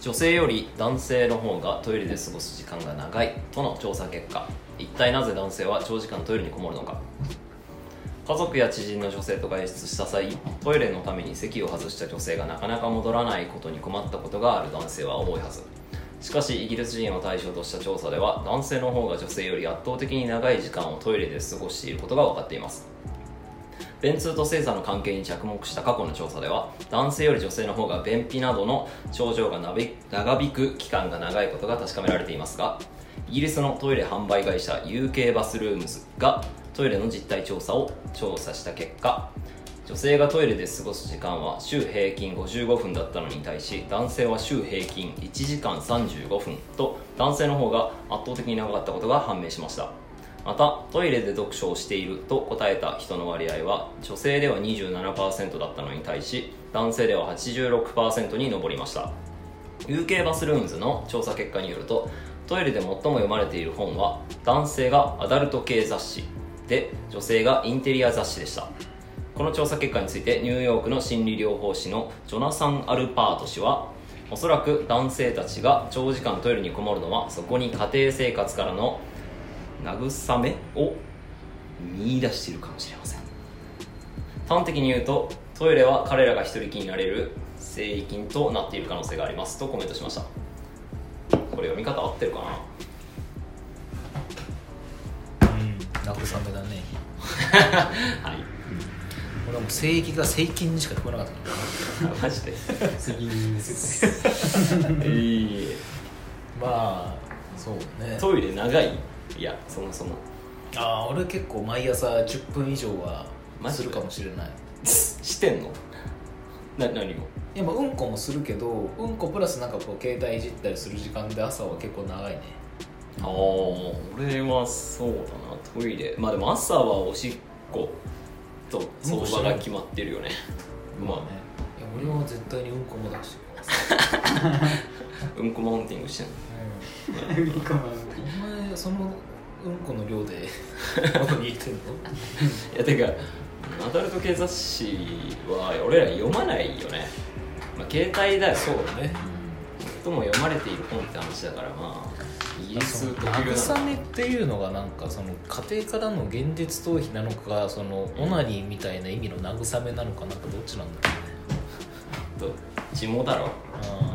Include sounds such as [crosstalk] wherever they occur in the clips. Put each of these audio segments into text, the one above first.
女性より男性の方がトイレで過ごす時間が長いとの調査結果。一体なぜ男性は長時間トイレにこもるのか。家族や知人の女性と外出した際トイレのために席を外した女性がなかなか戻らないことに困ったことがある男性は多いはず。しかしイギリス人を対象とした調査では男性の方が女性より圧倒的に長い時間をトイレで過ごしていることが分かっています。便通と性差の関係に着目した過去の調査では男性より女性の方が便秘などの症状が長引く期間が長いことが確かめられていますがイギリスのトイレ販売会社 UK バスルームズがトイレの実態調査を調査した結果女性がトイレで過ごす時間は週平均55分だったのに対し男性は週平均1時間35分と男性の方が圧倒的に長かったことが判明しました。またトイレで読書をしていると答えた人の割合は女性では27%だったのに対し男性では86%に上りました。UK バスルームズの調査結果によるとトイレで最も読まれている本は男性がアダルト系雑誌で女性がインテリア雑誌でした。この調査結果についてニューヨークの心理療法士のジョナサン・アルパート氏はおそらく男性たちが長時間トイレにこもるのはそこに家庭生活からの慰めを見出しているかもしれません。端的に言うとトイレは彼らが一人きになれる聖域となっている可能性がありますとコメントしました。これ読み方合ってるかな？うん慰めだね。[laughs] はい。俺はもう聖域が聖域にしか聞こえなかった [laughs] マジで？責任です [laughs] え。ー、まあそうね。トイレ長い？いやそもそも。ああ俺結構毎朝10分以上はするかもしれない。してんの？な何を？いやまあうんこもするけどうんこプラスなんかこう携帯いじったりする時間で朝は結構長いね。ああ俺はそうだな。トイレ。まあでも朝はおしっこ。と相場が決まってるよね。まあ。ねいや俺は絶対にうんこも出して [laughs] うんこマウンティングしてんの。うん、お前そのうんこの量で [laughs] 元に言ってんの？いやてかアダルト系雑誌は俺ら読まないよね、まあ、携帯だよ。そうね、とも読まれている本って話だからまあイギリス特有慰めっていうのがなんかその家庭からの現実逃避なのかそのオナニーみたいな意味の慰めなのかなんかどっちなんだろうね。どっちもだろ。うん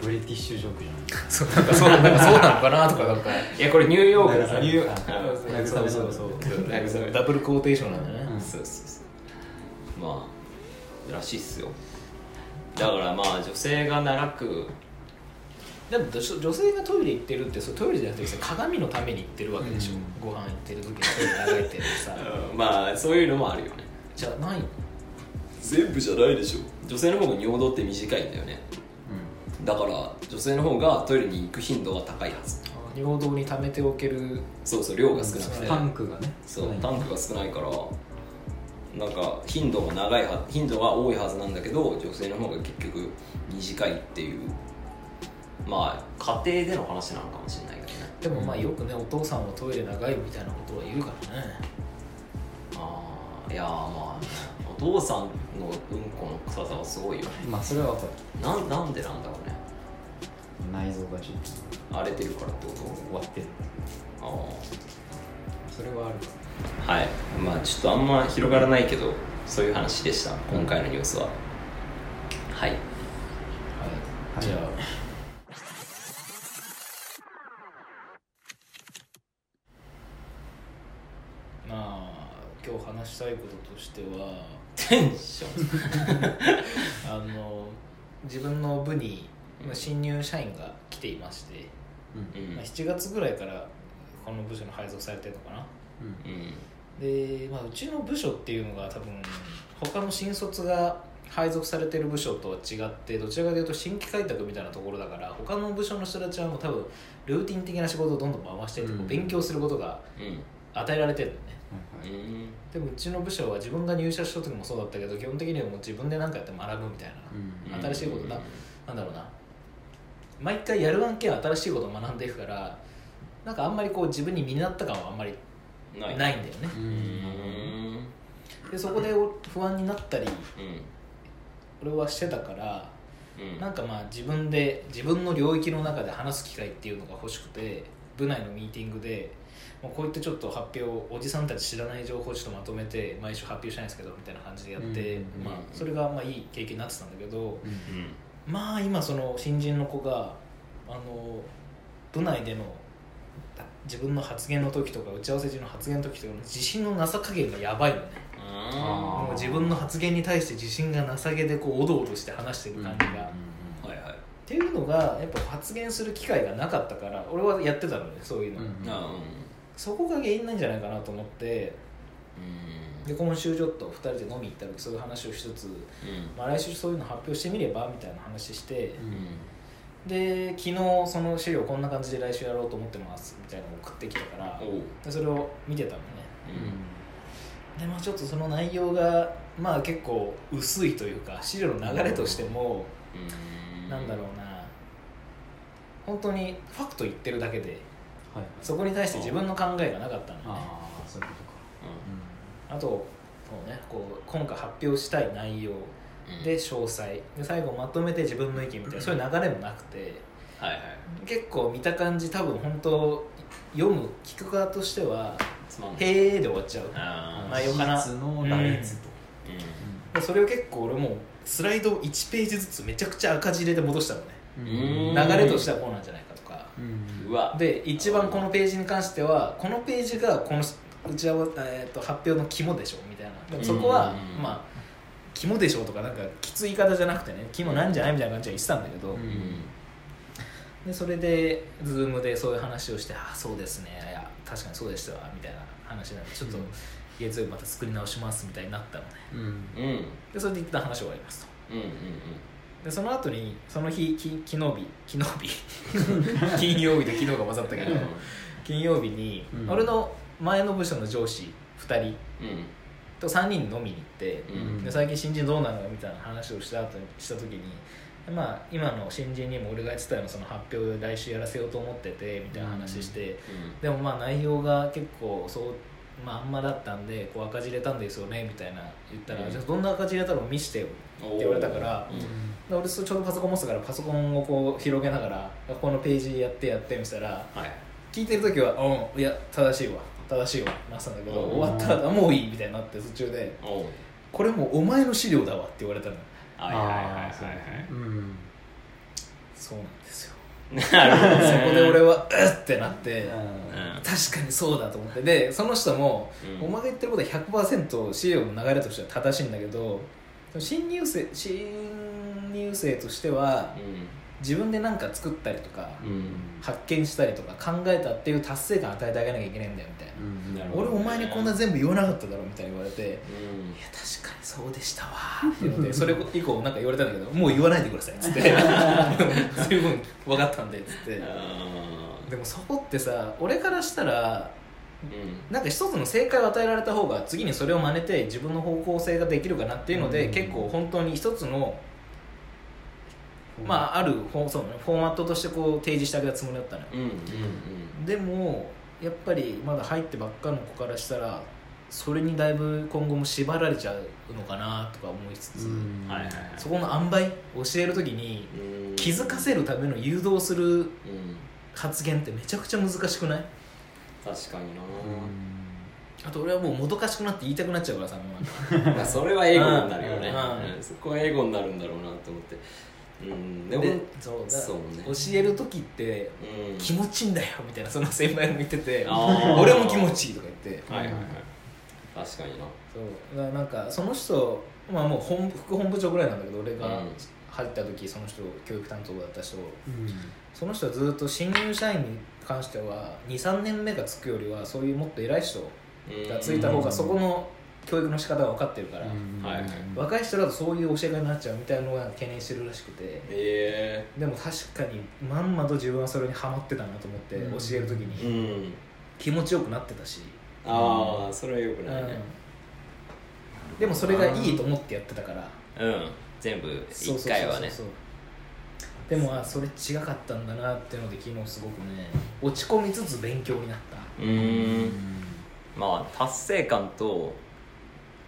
ブリティッシュジョークじゃん。そうなんかそうなんかそうなのかなとかなんか。[laughs] いやこれニューヨークだからニューヨークそうそうそう。ダブルコーテーションなんだね、うん、そうそうそう。まあらしいっすよ。だからまあ女性が長くでも女性がトイレ行ってるってそトイレじゃなくて鏡のために行ってるわけでしょ、うん、ご飯行ってる時にトイレ長いってさ、うん、まあそういうのもあるよね。じゃないの？全部じゃないでしょ。女性の方が尿道って短いんだよね、うん、だから女性の方がトイレに行く頻度は高いはず。尿道に溜めておけるそうそう量が少なくて。タンクがね。そうタンクが少ないからなんか頻度が長いは頻度が多いはずなんだけど女性の方が結局短いっていう。まあ家庭での話なのかもしれないけどね。でもまあよくねお父さんはトイレ長いみたいなことは言うからね。ああいやまあお父さんのうんこの臭さはすごいよね。まあそれは分かる。なんなんでなんだろうね内臓がち。ょっと荒れてるからってこと？終わってる。ああ。それはあるはい。まあちょっとあんま広がらないけどそういう話でした。今回のニュースは。はい、はい、じゃあ。話したいこととしてはテンション。[laughs] あの自分の部に新入社員が来ていまして、うん。まあ、7月ぐらいからこの部署に配属されてるのかな、うん、で、まあ、うちの部署っていうのが多分他の新卒が配属されてる部署とは違ってどちらかというと新規開拓みたいなところだから他の部署の人たちはもう多分ルーティン的な仕事をどんどん回していって、うん、勉強することが与えられてるのね、でもうちの部署は自分が入社した時もそうだったけど基本的にはもう自分で何かやって学ぶみたいな、新しいことな,、なんだろうな毎回やる案件は新しいことを学んでいくからなんかあんまりこう自分に身になった感はあんまりない。んだよね。でそこで不安になったり、俺はしてたからうん。なんかまあ自分で自分の領域の中で話す機会っていうのが欲しくて部内のミーティングでもうこういったちょっと発表をおじさんたち知らない情報をちょっとまとめて毎週発表したいんですけどみたいな感じでやって、うん。まあ、それがまあいい経験になってたんだけどうんまあ今その新人の子があの部内での自分の発言の時とか打ち合わせ中の発言の時とかの自信のなさ加減がやばいのね。あもう自分の発言に対して自信がなさげでこうおどおどして話してる感じが、っていうのがやっぱ発言する機会がなかったから俺はやってたのねそういうの、うんあそこが原因なんじゃないかなと思って。うんで今週ちょっと2人で飲み行った時そういう話をしつつ、うん。まあ、来週そういうの発表してみればみたいな話して、うん。で昨日その資料こんな感じで来週やろうと思ってますみたいなのを送ってきたからでそれを見てたのね。うん。でまあちょっとその内容がまあ結構薄いというか資料の流れとしても、うん。なんだろうな。本当にファクト言ってるだけではいそこに対して自分の考えがなかったのねああそういうことかあとそうねこう今回発表したい内容うん。で詳細。で最後まとめて自分の意見みたいなそういう流れもなくて。はいはい。結構見た感じ多分本当読む聞く側としてはつまん「ない。へーで終わっちゃう。あ内容かな。の羅列と。それを結構俺もうスライド1ページずつめちゃくちゃ赤字入れで戻したのね。流れとしてはこうなんじゃないかとか。で一番このページに関してはこのページがこの打ち合わせ、えー、と発表の肝でしょみたいな。でもそこはうんまあ肝でしょとかなんかきつい言い方じゃなくてね肝なんじゃないみたいな感じは言ってたんだけど、うん。でそれで Zoom でそういう話をして「ああそうですねいや確かにそうでしたわ」みたいな話になってちょっとうん。月曜日また作り直しますみたいになったのね。うん。うん。うんでそれで一旦話終わりますと。うんうんでその後にその日き昨日日昨日日。[laughs] 金曜日と昨日が混ざったけど金曜日に、うん。俺の前の部署の上司2人うんと3人で飲みに行って、うん。で最近新人どうなのよみたいな話をした後にした時にまあ今の新人にも俺がやってたようなその発表で来週やらせようと思っててみたいな話して、でもまあ内容が結構そうまああんまだったんでこう赤字入れたんですよねみたいな言ったら、うん。じゃあどんな赤字入れたの見してよって言われたからうん。で俺ちょうどパソコン持ってたからパソコンをこう広げながらこのページやってやってみたらはい。聞いてる時は「うんいや正しいわ正しいわ」なってたんだけどうん。終わったらもういいみたいになって途中でおう「これもうお前の資料だわ」って言われたの。はいはいはいはい。はいうんそうなんですよ。なるほどそこで俺は「うっ!」ってなってうん。確かにそうだと思って。でその人も、うん。お前が言ってることは100%資料の流れとしては正しいんだけど新入生新入生としては自分で何か作ったりとか、うん。うん発見したりとか考えたっていう達成感与えてあげなきゃいけないんだよみたいな、うんなるほど俺お前にこんな全部言わなかっただろみたいに言われて、いやうん確かにそうでしたわっていうのでそれ以降なんか言われたんだけどもう言わないでくださいっつって。[laughs] 十分分かったんでっつって。あでもそこってさ俺からしたらーうん。なんか一つの正解を与えられた方が次にそれを真似て自分の方向性ができるかなっていうので、うん。結構本当に一つの、まあ、あるフォそうね。フォーマットとしてこう提示してあげたつもりだったのよ。うんうんでもやっぱりまだ入ってばっかの子からしたらそれにだいぶ今後も縛られちゃうのかなとか思いつつ、うん。はいはいはい。そこの塩梅教える時にうん。気づかせるための誘導するうん。発言ってめちゃくちゃ難しくない？確かにあと俺はもうもどかしくなって言いたくなっちゃうからさ [laughs] それはエゴになるよね。うん。うん。そこはエゴになるんだろうなと思ってうん。でもでそうだそうね。教える時ってうん。気持ちいいんだよみたいなその先輩も言ってて俺も気持ちいいとか言って。はいはいはい。確かにな。そうだからなんかその人まあもう本副本部長ぐらいなんだけど俺がうん。入った時その人教育担当だった人。うん。その人はずっと新入社員に関しては23年目がつくよりはそういうもっと偉い人がついた方がそこの教育の仕方が分かってるから、はいはい若い人だとそういう教え方になっちゃうみたいなのが懸念してるらしくて。え。でも確かにまんまと自分はそれにハマってたなと思ってうん。教える時えに。うん。気持ちよくなってたし、ああそれはよくないね。うん。でもそれがいいと思ってやってたから。うん。全部一回はね。でもあそれ違かったんだなっていうので昨日すごくね。落ち込みつつ勉強になった。うーん。まあ達成感と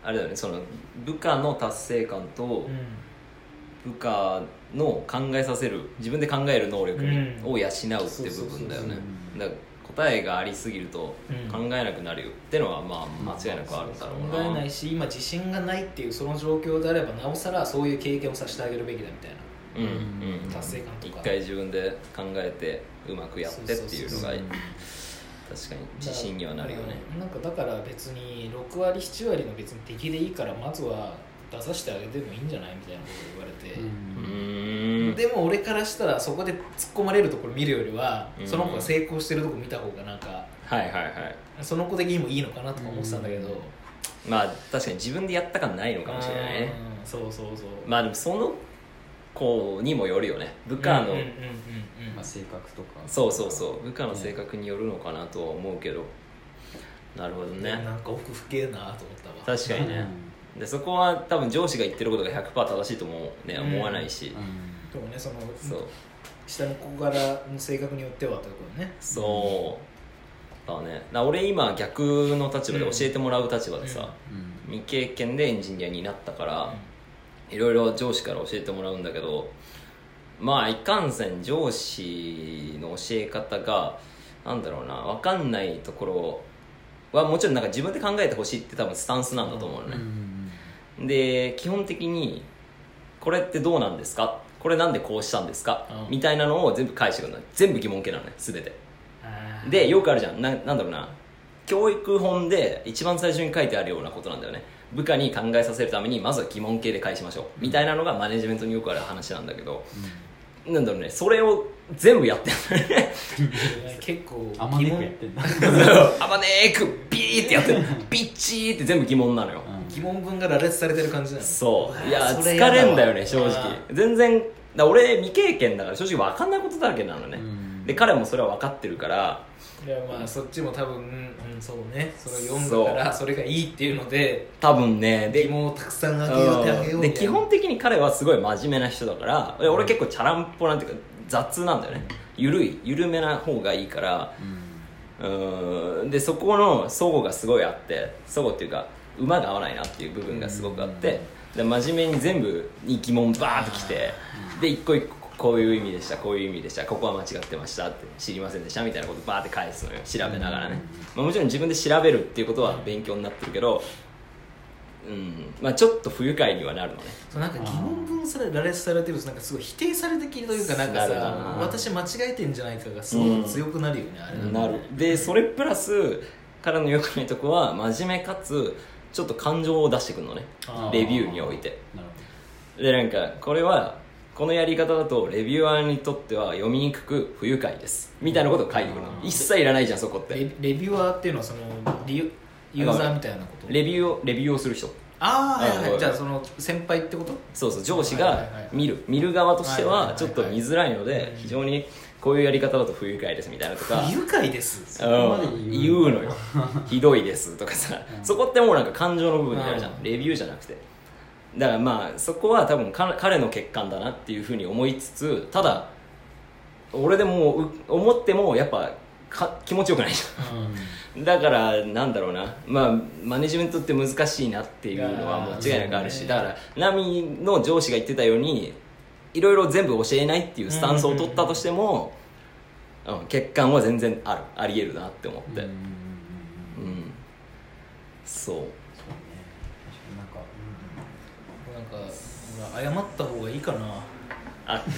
あれだよねその部下の達成感と、うん。部下の考えさせる自分で考える能力うん。を養うって部分だよね。うんだから答えがありすぎるとうん。考えなくなるよってのはまあ間違いなくあるんだろうな。考えないし今自信がないっていうその状況であればなおさらそういう経験をさせてあげるべきだみたいな。うん。うん。達成感とか。一回自分で考えてうまくやってっていうのがそう確かに自信にはなるよね。なんかだから別に6割7割の別に敵でいいからまずは出させてあげてもいいんじゃないみたいなことを言われて、うーん。でも俺からしたらそこで突っ込まれるところ見るよりは、うん。その子が成功してるとこ見た方がなんかはいはいはい。その子的にもいいのかなとか思ってたんだけど、まあ確かに自分でやった感ないのかもしれないね。うん。そうそうそう。まあでもその子にもよるよね。部下のうんうんうんうんまあ、性格とか。そうそうそう。部下の性格によるのかなとは思うけど。なるほどね。なんか奥深えなと思ったわ。確かにね。でそこは多分上司が言ってることが100%正しいともねうん。思わないし、うん。でもねそのそう。下の子柄の性格によってはってことだね。そう。だね。だから俺今逆の立場で教えてもらう立場でさ、うん。未経験でエンジニアになったから、いろいろ上司から教えてもらうんだけどまあいかんせん上司の教え方がなんだろうな分かんないところはもちろんなんか自分で考えてほしいって多分スタンスなんだと思うのうね、んで基本的にこれってどうなんですか？これなんでこうしたんですか、うんみたいなのを全部返してくるの。全部疑問形なのね全て。でよくあるじゃん。ななんだろうな。教育本で一番最初に書いてあるようなことなんだよね部下に考えさせるためにまずは疑問形で返しましょう。みたいなのがマネジメントによくある話なんだけど、なんだろうねそれを全部やってるのね結構あまねくやってんだ。[laughs] あまねーくビーってやってる [laughs] ピッチーって全部疑問なのよ、疑問文が羅列されてる感じなの。そう。いやそ疲れんだよね正直。全然だ俺未経験だから正直分かんないことだらけなのね、うん。で彼もそれは分かってるからいやまあそっちも多分うん、うん、そうね。それを読んだからそれがいいっていうので多分ねで疑問をたくさんあげようってあげよ。うみたいなで基本的に彼はすごい真面目な人だから俺俺結構チャランポなんていうか雑なんだよね。緩い緩めな方がいいから。うーん。でそこの齟齬がすごいあって齟齬っていうか馬が合わないなっていう部分がすごくあってで真面目に全部に疑問バーッときてで一個一個こういう意味でしたこういう意味でしたここは間違ってましたって知りませんでしたみたいなことバーって返すのよ調べながらね、まあ、もちろん自分で調べるっていうことは勉強になってるけどうんまあちょっと不愉快にはなるのね。そうなんか疑問文され羅列されてるとなんかすごい否定されてきというかなんかさな私間違えてんじゃないかがすごく強くなるよね、あれね。なる。でそれプラス彼の良くないとこは真面目かつちょっと感情を出してくるのね。レビューにおいて。なるでなんかこれはこのやり方だとレビュアーにとっては読みにくく不愉快です。みたいなことを書いてくるの。一切いらないじゃんそこって。レレビュアーっていうのはそのリユユーザーみたいなこと？レビューをレビューをする人。ああはいはい、うんじゃあその先輩ってこと？そうそう上司が見る。見る側としてはちょっと見づらいので非常にこういうやり方だと不愉快ですみたいなとか。不愉快です。こまでうん。言うのよ。ひどいですとかさ、そこってもうなんか感情の部分になるじゃん。レビューじゃなくてだからまあそこは多分か彼の欠陥だなっていうふうに思いつつただ俺でもう思ってもやっぱか気持ちよくないじゃん。だからなんだろうな。まあマネジメントって難しいなっていうのは間違いなくあるし、だからナミの上司が言ってたようにいろいろ全部教えないっていうスタンスを取ったとしても、うん。欠陥は全然ある。ありえるなって思って、うん。うん。そうそうね確かになんかなんかほら謝った方がいいかな。あって。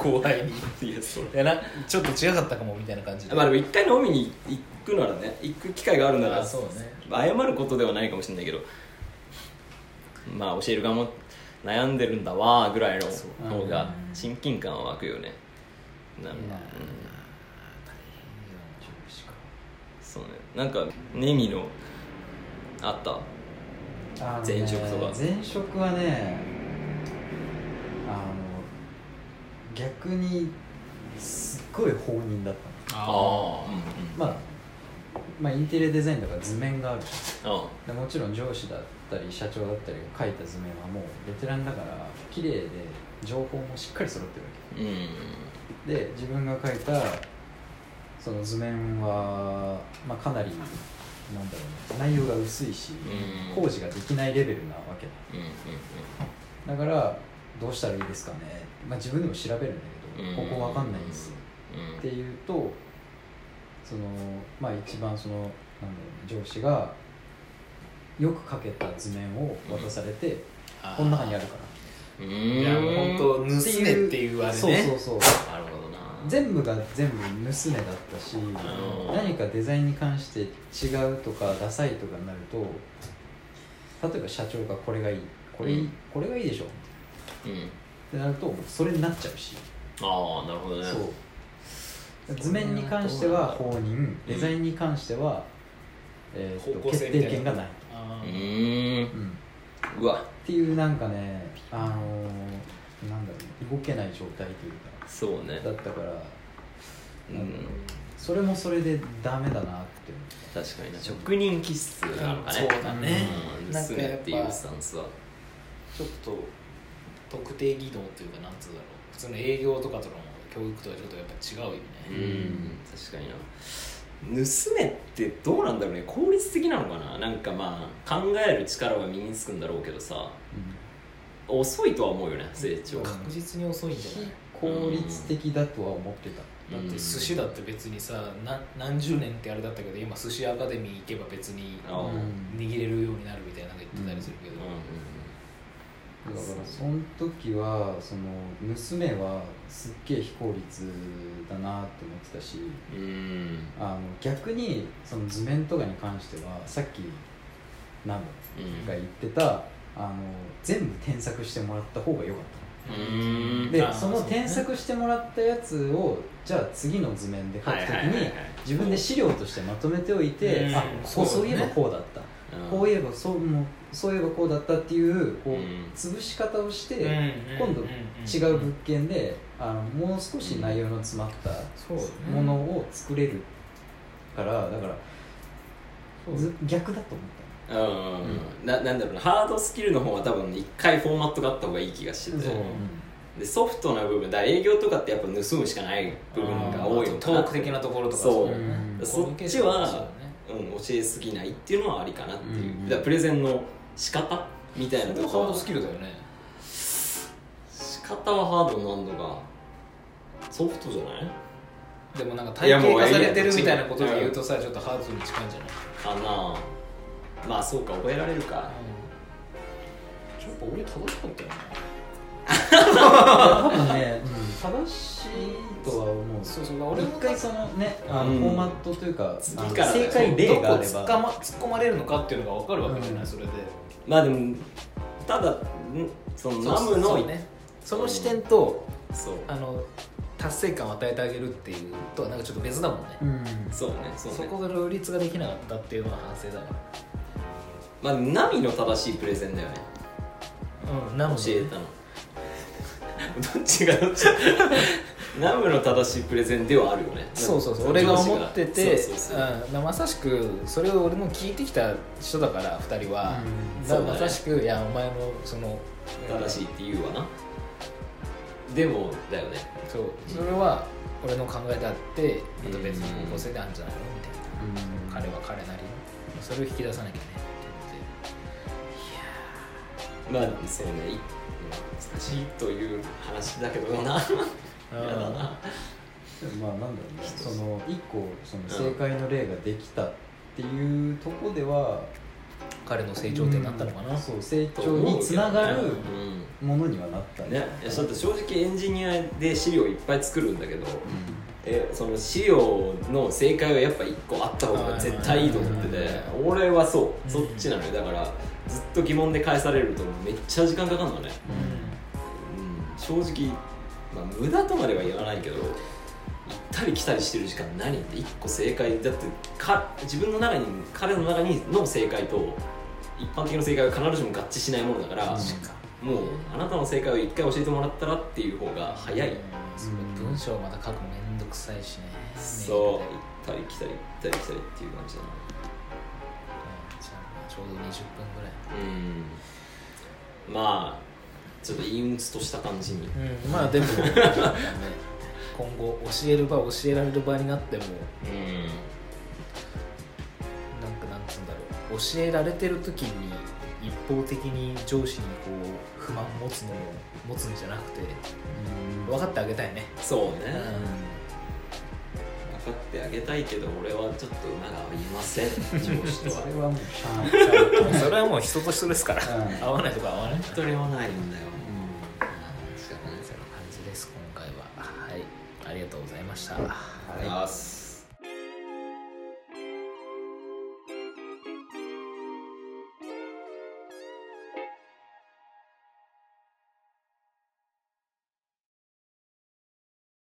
後輩にいやそういやなちょっと違かったかもみたいな感じで。まあでも一回飲みに行くならね行く機会があるならあそうね。謝ることではないかもしれないけどまあ教える側も悩んでるんだわーぐらいの方がうん親近感は湧くよね。なんかそうね。なんかネミのあった？前職とか。前職はねあの逆にすっごい放任だった。のあまあまあインテリアデザインだから図面があるじゃん。あでもちろん上司だったり社長だったりが描いた図面はもうベテランだから綺麗で情報もしっかり揃ってるわうん。けで自分が描いたその図面は、まあ、かなりなんだろうな内容が薄いしうん。工事ができないレベルなわけだ。うんうん。だからどうしたらいいですかね、まあ、自分でも調べるんだけど、ここわかんないんです、っていうとそのまあ一番そのなんだろう上司がよくかけた図面を渡されて、この中にあるから。いや本当盗めっていうあれね。そうそうそうなるほどな。全部が全部盗めだったし何かデザインに関して違うとかダサいとかになると例えば社長がこれがいいこれ,、うん、これがいいでしょ、うん、ってなるとそれになっちゃうし。ああなるほどね。そう。図面に関しては放任。デザインに関しては、えー、と決定権がない。うん。うわ。っていうなんかねあのー、なんだろう動けない状態というか。そうね。だったから、うん、それもそれでダメだなって確かにな。職人気質なのかね、そうだね、うん、なんかっていうスタンスは。ちょっと特定技能というかなんつうだろう。普通の営業とかとの教育とはちょっとやっぱ違うよね。うん。確かにな。盗めってどうなんだろうね。効率的なのかな。なんかまあ考える力は身につくんだろうけどさ、うん、遅いとは思うよね成長。確実に遅いんじゃない？効率的だとは思ってた、だって寿司だって別にさな何十年ってあれだったけど今寿司アカデミー行けば別に握れるようになるみたいなの言ってたりするけど、だからその時はその娘はすっげえ非効率だなって思ってたし、あの逆にその図面とかに関してはさっき何が言ってた、あの全部添削してもらった方が良かったでその添削してもらったやつをじゃあ次の図面で書くときに自分で資料としてまとめておいてあこうそういえばこうだった、こういえばそうもそういえばこうだったっていうこう潰し方をして今度違う物件であのもう少し内容の詰まったものを作れるからだから逆だと思った。うん、うん、ななんだろうな。ハードスキルの方は多分一回フォーマットがあった方がいい気がしてて。でソフトな部分だ営業とかってやっぱ盗むしかない部分が多いのかなトーク的なところとかそう、うん、そっちは、うん、教えすぎないっていうのはありかなっていう、うん、だプレゼンの仕方？みたいなところハードスキルだよね。仕方はハードなんのがソフトじゃない？でもなんか体系化されてるみたいなことで言うとさちょっとハードに近いんじゃない？かな。まあそうか覚えられるか、ちょっと俺正しかったよね。多分ね、うん、正しいとは思う。そうそう俺一回そのねあの、フォーマットというか正解例があれば。突っま、突っ込まれるのかっていうのが分かるわけじゃない、それでまあでもただそのナムのね。その視点と、そう。あの達成感を与えてあげるっていうとはなんかちょっと別だもんね、うん、そうねそうね。そこで両立ができなかったっていうのは反省だわ。まあナミの正しいプレゼンだよね。うんナム教えたの。[laughs] どっちがどっち？ナムの正しいプレゼンではあるよね。そうそうそう。俺が思っててまさしくそれを俺も聞いてきた人だから2人は、うん、まさしく、いやお前のその正しいって言うわな。でもだよね。そう。それは俺の考えであってまた別の方向性であるんじゃないの？みたいな、彼は彼なりの。それを引き出さなきゃね。まあそうね。難しいという話だけどな嫌だな。まあなんだろうね。その一個その正解の例ができたっていうとこでは、彼の成長点になったのかな、うん、そう成長につながるものにはなったね。ねいや正直エンジニアで資料いっぱい作るんだけど、うん、えその資料の正解はやっぱ1個あった方が絶対いいと思ってて俺はそう、そっちなのよ。だからずっと疑問で返されるとめっちゃ時間かかるのね、うん、正直、まあ、無駄とまでは言わないけど行ったり来たりしてる時間何って1個正解だってか自分の中に彼の中にの正解と一般的な正解は必ずしも合致しないものだから、もうあなたの正解を一回教えてもらったらっていう方が早い、文章また書くのめんどくさいしね。そう。行ったり来たり行ったり来たりっていう感じだな、じゃあちょうど20分ぐらい。うん。まあちょっと陰鬱とした感じに、うん、まあでも、ね、[laughs] 今後教える場教えられる場になっても、うん。教えられてる時にいっ方的に上司にこう不満持つのを持つんじゃなくて分かってあげたいね。そうね、分かってあげたいけど俺はちょっと馬が合いません上司とは。それはもう [laughs] それはもう人と人ですから、うん。合わないとか合わない。本当に合わないんだよ、した、ありがとうございます。